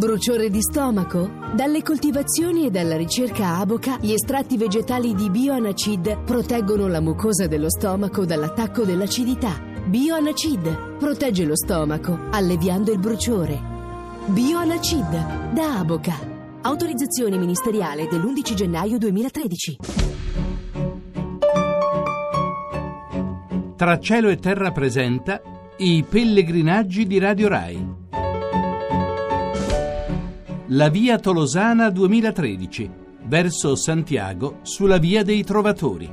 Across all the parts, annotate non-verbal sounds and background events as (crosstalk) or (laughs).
Bruciore di stomaco? Dalle coltivazioni e dalla ricerca Aboca, gli estratti vegetali di Bioanacid proteggono la mucosa dello stomaco dall'attacco dell'acidità. Bioanacid protegge lo stomaco, alleviando il bruciore. Bioanacid da Aboca. Autorizzazione ministeriale dell'11 gennaio 2013. Tra cielo e terra presenta i pellegrinaggi di Radio Rai. La via Tolosana 2013, verso Santiago, sulla via dei Trovatori.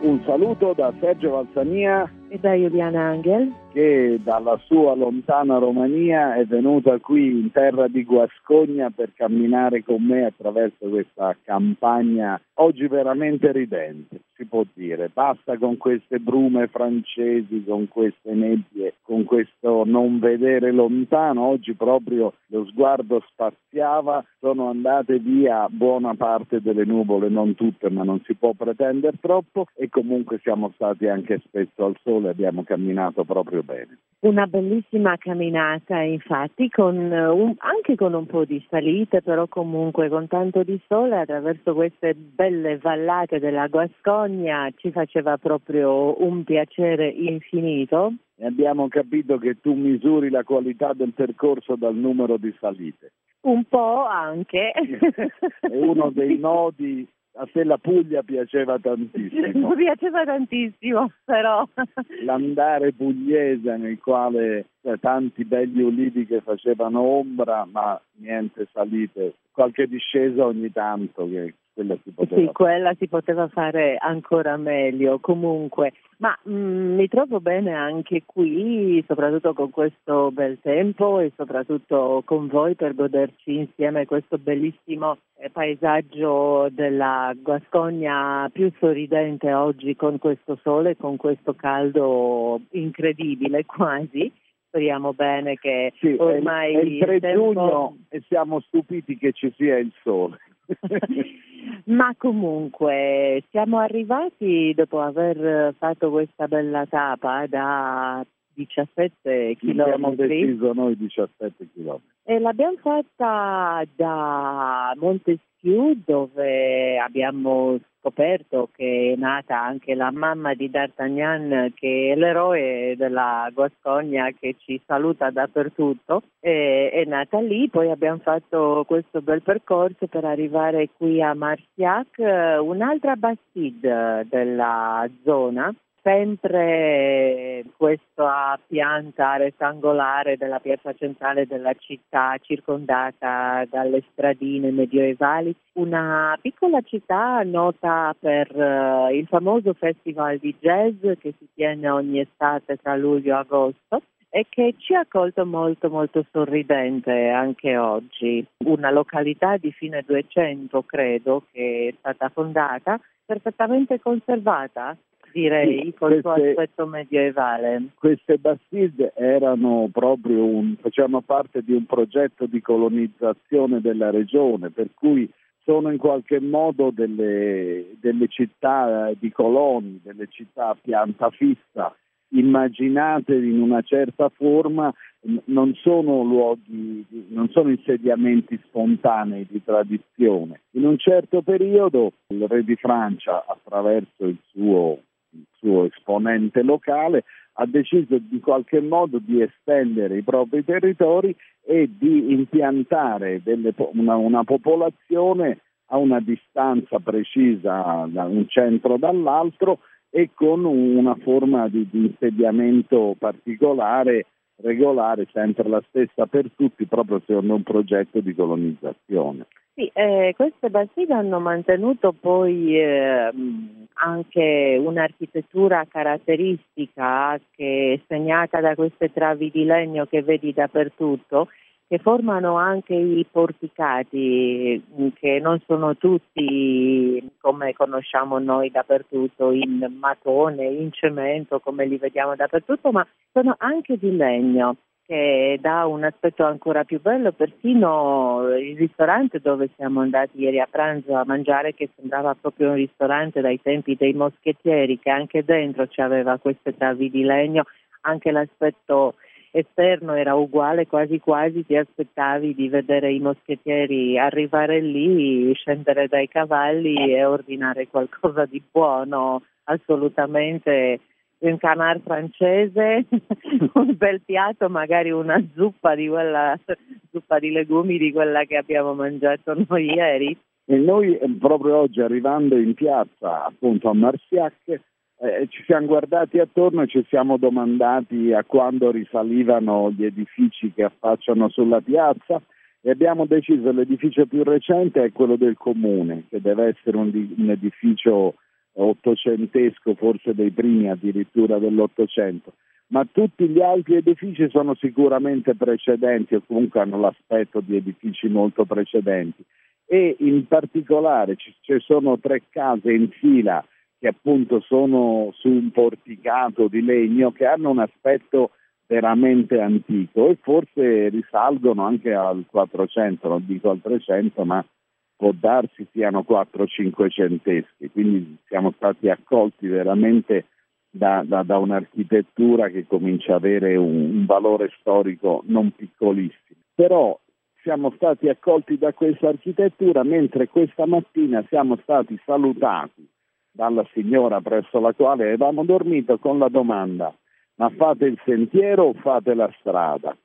Un saluto da Sergio Valsania. E da Juliana Angel. Che dalla sua lontana Romania è venuta qui in terra di Guascogna per camminare con me attraverso questa campagna oggi veramente ridente, si può dire. Basta con queste brume francesi, con queste nebbie, con questo non vedere lontano. Oggi proprio lo sguardo spaziava, sono andate via buona parte delle nuvole, non tutte, ma non si può pretendere troppo e comunque siamo stati anche spesso al sole, abbiamo camminato proprio bene. Una bellissima camminata, infatti, con eh, un, anche con un po' di salite, però comunque con tanto di sole attraverso queste belle vallate della Guascogna ci faceva proprio un piacere infinito. E abbiamo capito che tu misuri la qualità del percorso dal numero di salite. Un po' anche. (laughs) È uno dei (laughs) nodi a te la Puglia piaceva tantissimo. Mi piaceva tantissimo, però. (laughs) L'andare pugliese nel quale cioè, tanti belli ulivi che facevano ombra, ma niente salite, qualche discesa ogni tanto che quella si poteva sì, quella si poteva fare ancora meglio comunque, ma mh, mm, mi trovo bene anche qui, soprattutto con questo bel tempo e soprattutto con voi per goderci insieme questo bellissimo eh, paesaggio della Guascogna più sorridente oggi con questo sole, con questo caldo incredibile quasi. Speriamo bene che sì, ormai è il 3 tempo... giugno e siamo stupiti che ci sia il sole. (laughs) Ma comunque siamo arrivati dopo aver fatto questa bella tappa da 17 km. Abbiamo deciso noi 17 km. E l'abbiamo fatta da Montesquieu dove abbiamo scoperto che è nata anche la mamma di D'Artagnan che è l'eroe della Guascogna che ci saluta dappertutto. E, è nata lì, poi abbiamo fatto questo bel percorso per arrivare qui a Marciac, un'altra Bastide della zona sempre questa pianta rettangolare della piazza centrale della città circondata dalle stradine medievali, una piccola città nota per uh, il famoso festival di jazz che si tiene ogni estate tra luglio e agosto e che ci ha accolto molto molto sorridente anche oggi. Una località di fine 200 credo che è stata fondata, perfettamente conservata direi, col suo aspetto medievale. Queste Bastide erano proprio un, facevano parte di un progetto di colonizzazione della regione, per cui sono in qualche modo delle, delle città di coloni, delle città a pianta fissa, immaginate in una certa forma, non sono luoghi, non sono insediamenti spontanei di tradizione. In un certo periodo il re di Francia, attraverso il suo suo esponente locale, ha deciso di qualche modo di estendere i propri territori e di impiantare delle, una, una popolazione a una distanza precisa da un centro dall'altro e con una forma di, di insediamento particolare regolare, sempre la stessa per tutti, proprio secondo un progetto di colonizzazione. Sì, eh, queste bastide hanno mantenuto poi eh, anche un'architettura caratteristica che è segnata da queste travi di legno che vedi dappertutto, che formano anche i porticati, che non sono tutti come conosciamo noi dappertutto, in mattone, in cemento, come li vediamo dappertutto, ma sono anche di legno che dà un aspetto ancora più bello, persino il ristorante dove siamo andati ieri a pranzo a mangiare, che sembrava proprio un ristorante dai tempi dei moschettieri, che anche dentro ci aveva queste travi di legno, anche l'aspetto esterno era uguale, quasi quasi ti aspettavi di vedere i moschettieri arrivare lì, scendere dai cavalli e ordinare qualcosa di buono, assolutamente un canard francese, (laughs) un bel piatto, magari una zuppa di quella zuppa di legumi di quella che abbiamo mangiato noi ieri. E noi eh, proprio oggi arrivando in piazza appunto a Marsiac eh, ci siamo guardati attorno e ci siamo domandati a quando risalivano gli edifici che affacciano sulla piazza e abbiamo deciso che l'edificio più recente è quello del comune, che deve essere un, un edificio ottocentesco, forse dei primi addirittura dell'Ottocento, ma tutti gli altri edifici sono sicuramente precedenti o comunque hanno l'aspetto di edifici molto precedenti. E in particolare ci, ci sono tre case in fila che appunto sono su un porticato di legno che hanno un aspetto veramente antico e forse risalgono anche al 400, non dico al 300, ma può darsi siano 4-5 centeschi, quindi siamo stati accolti veramente da, da, da, un'architettura che comincia ad avere un, un valore storico non piccolissimo. Però siamo stati accolti da questa architettura mentre questa mattina siamo stati salutati dalla signora presso la quale avevamo dormito con la domanda ma fate il sentiero o fate la strada?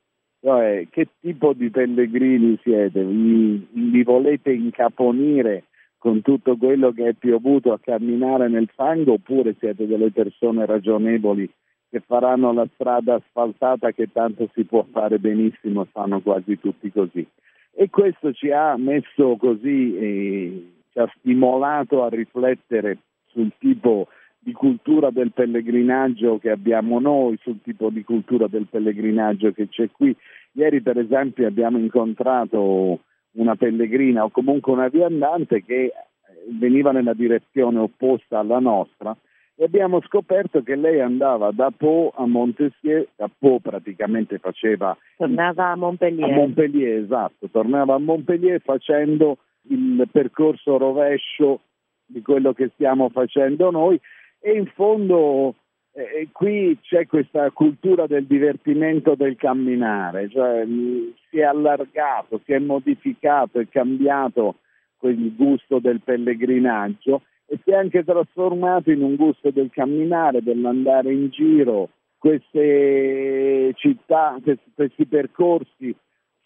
Cioè, che tipo di pellegrini siete? Vi, vi volete incaponire con tutto quello che è piovuto a camminare nel fango oppure siete delle persone ragionevoli che faranno la strada asfaltata che tanto si può fare benissimo, fanno quasi tutti così. E questo ci ha messo così, eh, ci ha stimolato a riflettere sul tipo di cultura del pellegrinaggio che abbiamo noi, sul tipo di cultura del pellegrinaggio che c'è qui. Ieri per esempio abbiamo incontrato una pellegrina o comunque una viandante che eh, veniva nella direzione opposta alla nostra e abbiamo scoperto che lei andava da Po a Montessier, da Po praticamente faceva... Tornava a Montpellier. A Montpellier, esatto, tornava a Montpellier facendo il percorso rovescio di quello che stiamo facendo noi e in fondo eh, qui c'è questa cultura del divertimento del camminare, cioè mh, si è allargato, si è modificato e cambiato quel gusto del pellegrinaggio e si è anche trasformato in un gusto del camminare, dell'andare in giro. Queste città, questi percorsi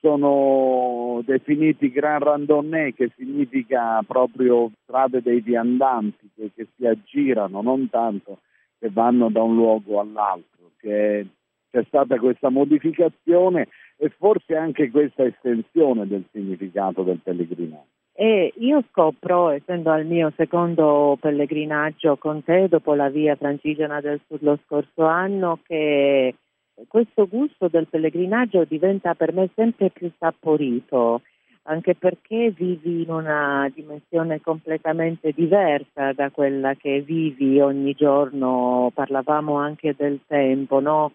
sono definiti Grand Randonnée, che significa proprio strade dei viandanti che, che, si aggirano, non tanto che vanno da un luogo all'altro. Che c'è stata questa modificazione e forse anche questa estensione del significato del pellegrinaggio. E io scopro, essendo al mio secondo pellegrinaggio con te dopo la via Francigena del Sud lo scorso anno, che questo gusto del pellegrinaggio diventa per me sempre più saporito, anche perché vivi in una dimensione completamente diversa da quella che vivi ogni giorno, parlavamo anche del tempo, no?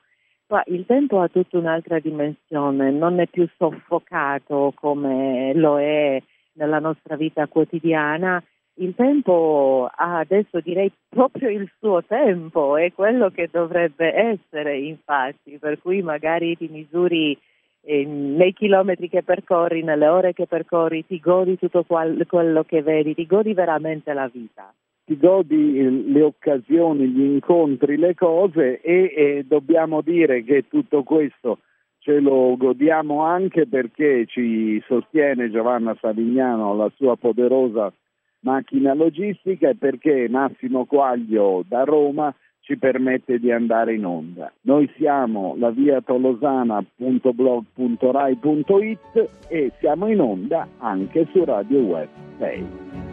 Il tempo ha tutta un'altra dimensione, non è più soffocato come lo è nella nostra vita quotidiana il tempo ha adesso direi proprio il suo tempo, è quello che dovrebbe essere infatti, per cui magari ti misuri eh, nei chilometri che percorri, nelle ore che percorri, ti godi tutto qual- quello che vedi, ti godi veramente la vita. Ti godi eh, le occasioni, gli incontri, le cose e, e dobbiamo dire che tutto questo ce lo godiamo anche perché ci sostiene Giovanna Savignano, la sua poderosa macchina logistica e perché Massimo Quaglio da Roma ci permette di andare in onda. Noi siamo la via tolosana.blog.rai.it e siamo in onda anche su Radio Web 6.